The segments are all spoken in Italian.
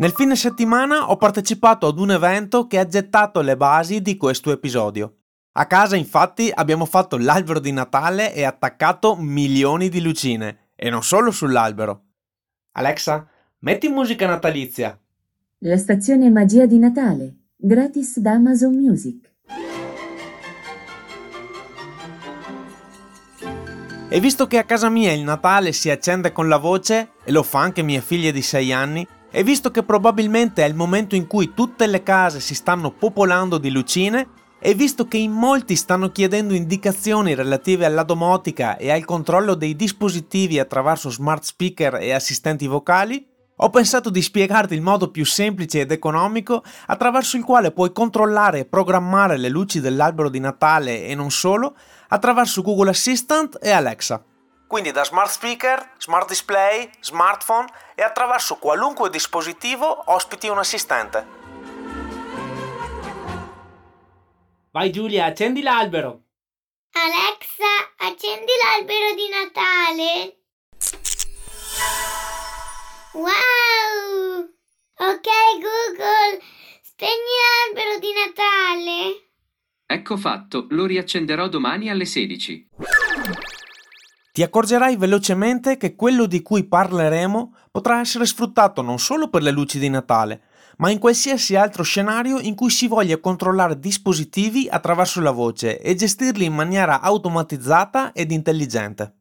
Nel fine settimana ho partecipato ad un evento che ha gettato le basi di questo episodio. A casa infatti abbiamo fatto l'albero di Natale e attaccato milioni di lucine, e non solo sull'albero. Alexa, metti musica natalizia. La stazione Magia di Natale, gratis da Amazon Music. E visto che a casa mia il Natale si accende con la voce, e lo fa anche mia figlia di 6 anni, e visto che probabilmente è il momento in cui tutte le case si stanno popolando di lucine, e visto che in molti stanno chiedendo indicazioni relative alla domotica e al controllo dei dispositivi attraverso smart speaker e assistenti vocali, ho pensato di spiegarti il modo più semplice ed economico attraverso il quale puoi controllare e programmare le luci dell'albero di Natale e non solo attraverso Google Assistant e Alexa. Quindi da smart speaker, smart display, smartphone e attraverso qualunque dispositivo ospiti un assistente. Vai Giulia, accendi l'albero. Alexa, accendi l'albero di Natale. Wow! Ok Google, spegni l'albero di Natale. Ecco fatto, lo riaccenderò domani alle 16. Ti accorgerai velocemente che quello di cui parleremo potrà essere sfruttato non solo per le luci di Natale, ma in qualsiasi altro scenario in cui si voglia controllare dispositivi attraverso la voce e gestirli in maniera automatizzata ed intelligente.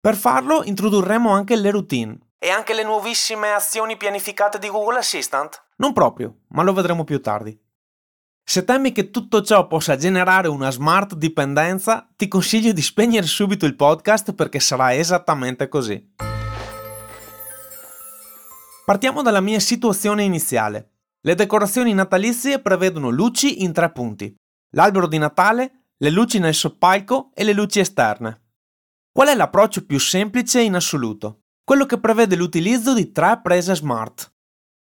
Per farlo introdurremo anche le routine. E anche le nuovissime azioni pianificate di Google Assistant? Non proprio, ma lo vedremo più tardi. Se temi che tutto ciò possa generare una smart dipendenza, ti consiglio di spegnere subito il podcast perché sarà esattamente così. Partiamo dalla mia situazione iniziale. Le decorazioni natalizie prevedono luci in tre punti. L'albero di Natale, le luci nel soppalco e le luci esterne. Qual è l'approccio più semplice in assoluto? Quello che prevede l'utilizzo di tre prese smart.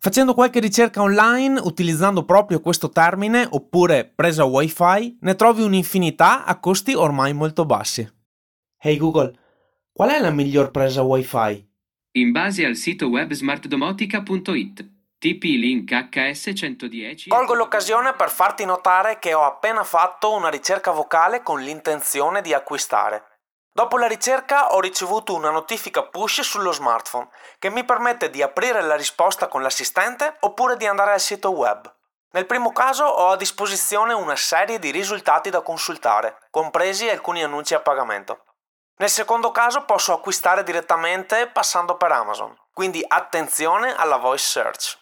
Facendo qualche ricerca online utilizzando proprio questo termine oppure presa wifi ne trovi un'infinità a costi ormai molto bassi. Hey Google, qual è la miglior presa wifi? In base al sito web smartdomotica.it. TP-Link HS110. Colgo l'occasione per farti notare che ho appena fatto una ricerca vocale con l'intenzione di acquistare. Dopo la ricerca ho ricevuto una notifica push sullo smartphone che mi permette di aprire la risposta con l'assistente oppure di andare al sito web. Nel primo caso ho a disposizione una serie di risultati da consultare, compresi alcuni annunci a pagamento. Nel secondo caso posso acquistare direttamente passando per Amazon, quindi attenzione alla voice search.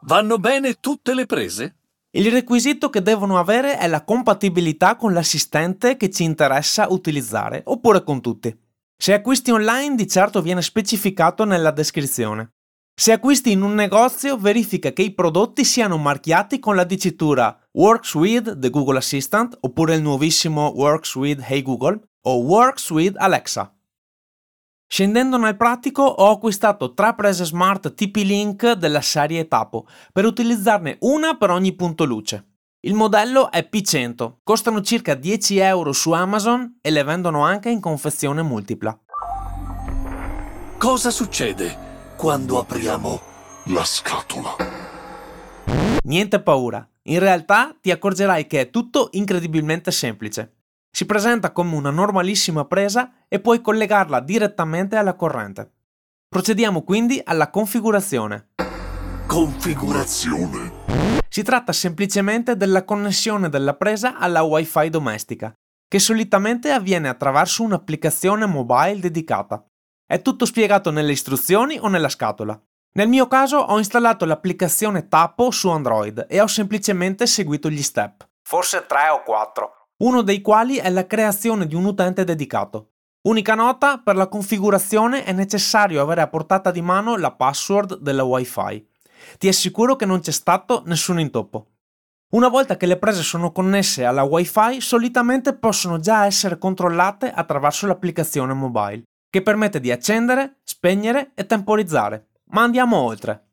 Vanno bene tutte le prese? Il requisito che devono avere è la compatibilità con l'assistente che ci interessa utilizzare, oppure con tutti. Se acquisti online di certo viene specificato nella descrizione. Se acquisti in un negozio verifica che i prodotti siano marchiati con la dicitura Works with the Google Assistant oppure il nuovissimo Works with Hey Google o Works with Alexa. Scendendo nel pratico ho acquistato tre prese smart TP-Link della serie Tapo per utilizzarne una per ogni punto luce. Il modello è P100, costano circa 10 euro su Amazon e le vendono anche in confezione multipla. Cosa succede quando apriamo La scatola. Niente paura, in realtà ti accorgerai che è tutto incredibilmente semplice. Si presenta come una normalissima presa e puoi collegarla direttamente alla corrente. Procediamo quindi alla configurazione. Configurazione. Si tratta semplicemente della connessione della presa alla Wi-Fi domestica, che solitamente avviene attraverso un'applicazione mobile dedicata. È tutto spiegato nelle istruzioni o nella scatola. Nel mio caso ho installato l'applicazione Tappo su Android e ho semplicemente seguito gli step, forse 3 o 4, uno dei quali è la creazione di un utente dedicato. Unica nota, per la configurazione è necessario avere a portata di mano la password della Wi-Fi. Ti assicuro che non c'è stato nessun intoppo. Una volta che le prese sono connesse alla Wi-Fi, solitamente possono già essere controllate attraverso l'applicazione mobile, che permette di accendere, spegnere e temporizzare. Ma andiamo oltre.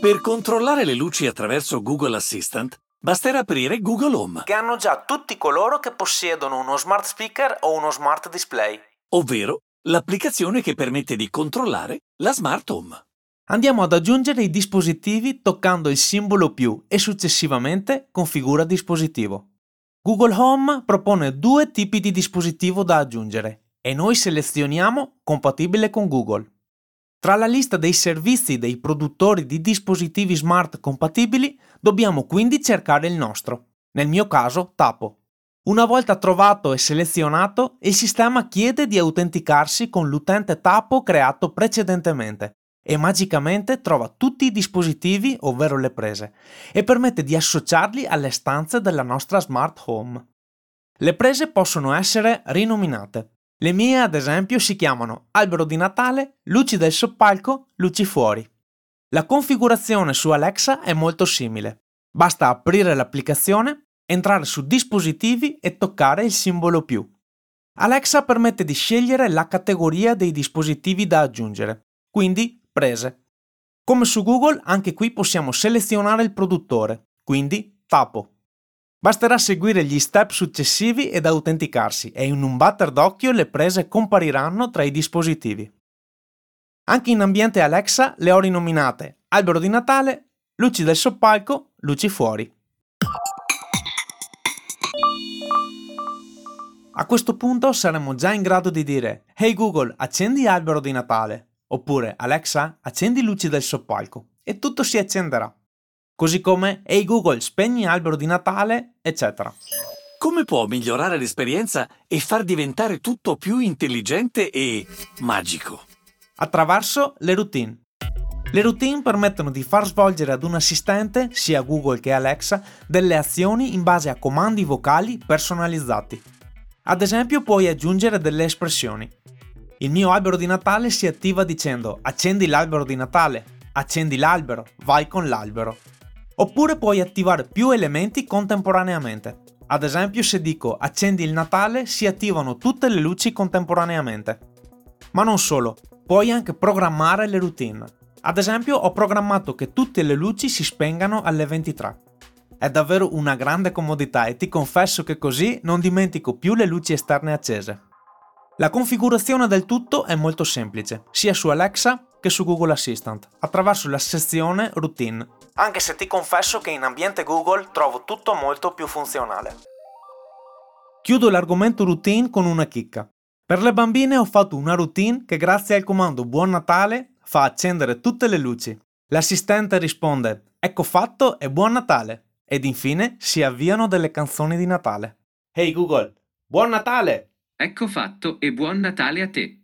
Per controllare le luci attraverso Google Assistant, basterà aprire Google Home, Che hanno già tutti coloro che possiedono uno smart speaker o uno smart display. ovvero l'applicazione che permette di controllare la Smart Home. Andiamo ad aggiungere i dispositivi toccando il simbolo più e successivamente configura dispositivo. Google Home propone due tipi di dispositivo da aggiungere e noi selezioniamo compatibile con Google. Tra la lista dei servizi dei produttori di dispositivi smart compatibili dobbiamo quindi cercare il nostro, nel mio caso Tapo. Una volta trovato e selezionato, il sistema chiede di autenticarsi con l'utente Tapo creato precedentemente e magicamente trova tutti i dispositivi, ovvero le prese, e permette di associarli alle stanze della nostra smart home. Le prese possono essere rinominate. Le mie, ad esempio, si chiamano albero di Natale, luci del soppalco, luci fuori. La configurazione su Alexa è molto simile. Basta aprire l'applicazione, entrare su dispositivi e toccare il simbolo più. Alexa permette di scegliere la categoria dei dispositivi da aggiungere, quindi prese. Come su Google, anche qui possiamo selezionare il produttore, quindi Tapo. Basterà seguire gli step successivi ed autenticarsi e in un batter d'occhio le prese compariranno tra i dispositivi. Anche in ambiente Alexa le ho rinominate albero di Natale, luci del soppalco, luci fuori. A questo punto saremo già in grado di dire Hey Google, accendi albero di Natale oppure Alexa, accendi luci del soppalco e tutto si accenderà. Così come Hey Google, spegni albero di Natale, eccetera. Come può migliorare l'esperienza e far diventare tutto più intelligente e magico? attraverso le routine. Le routine permettono di far svolgere ad un assistente, sia Google che Alexa, delle azioni in base a comandi vocali personalizzati. Ad esempio puoi aggiungere delle espressioni. Il mio albero di Natale si attiva dicendo accendi l'albero di Natale, accendi l'albero, vai con l'albero. Oppure puoi attivare più elementi contemporaneamente. Ad esempio se dico accendi il Natale si attivano tutte le luci contemporaneamente. Ma non solo, puoi anche programmare le routine. Ad esempio ho programmato che tutte le luci si spengano alle 23. È davvero una grande comodità e ti confesso che così non dimentico più le luci esterne accese. La configurazione del tutto è molto semplice, sia su Alexa che su Google Assistant, attraverso la sezione Routine, anche se ti confesso che in ambiente Google trovo tutto molto più funzionale. Chiudo l'argomento routine con una chicca. Per le bambine ho fatto una routine che grazie al comando Buon Natale fa accendere tutte le luci. L'assistente risponde Ecco fatto e Buon Natale ed infine si avviano delle canzoni di Natale. Hey Google, Buon Natale! Ecco fatto e buon Natale a te.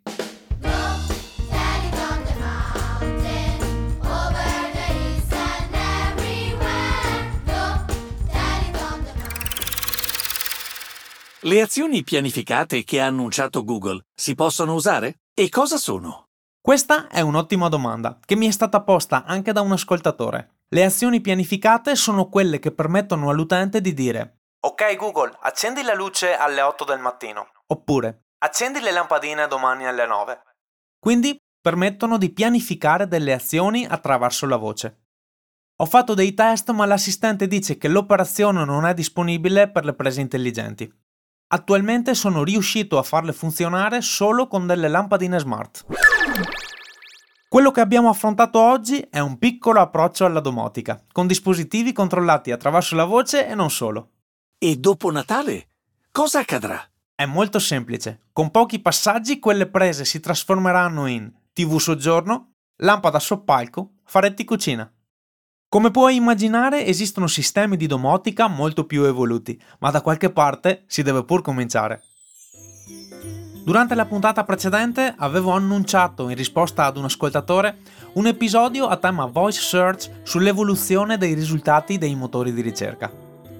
Le azioni pianificate che ha annunciato Google si possono usare? E cosa sono? Questa è un'ottima domanda che mi è stata posta anche da un ascoltatore. Le azioni pianificate sono quelle che permettono all'utente di dire Ok Google, accendi la luce alle 8 del mattino. Oppure accendi le lampadine domani alle 9. Quindi permettono di pianificare delle azioni attraverso la voce. Ho fatto dei test ma l'assistente dice che l'operazione non è disponibile per le prese intelligenti. Attualmente sono riuscito a farle funzionare solo con delle lampadine smart. Quello che abbiamo affrontato oggi è un piccolo approccio alla domotica, con dispositivi controllati attraverso la voce e non solo. E dopo Natale cosa accadrà? È molto semplice, con pochi passaggi quelle prese si trasformeranno in TV soggiorno, lampada soppalco, faretti cucina. Come puoi immaginare esistono sistemi di domotica molto più evoluti, ma da qualche parte si deve pur cominciare. Durante la puntata precedente avevo annunciato in risposta ad un ascoltatore un episodio a tema voice search sull'evoluzione dei risultati dei motori di ricerca.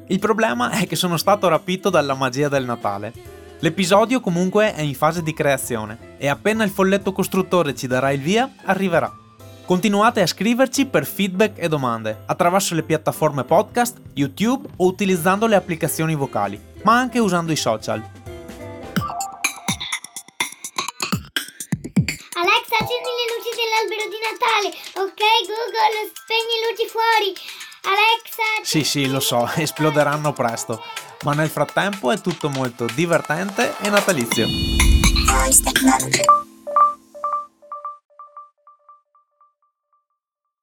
Il problema è che sono stato rapito dalla magia del Natale. L'episodio comunque è in fase di creazione e appena il folletto costruttore ci darà il via, arriverà. Continuate a scriverci per feedback e domande attraverso le piattaforme podcast, YouTube o utilizzando le applicazioni vocali, ma anche usando i social. Alexa, accendi le luci dell'albero di Natale. Ok, Google, spegni luci fuori. Alexa. Sì, sì, lo so, esploderanno presto, ma nel frattempo è tutto molto divertente e natalizio.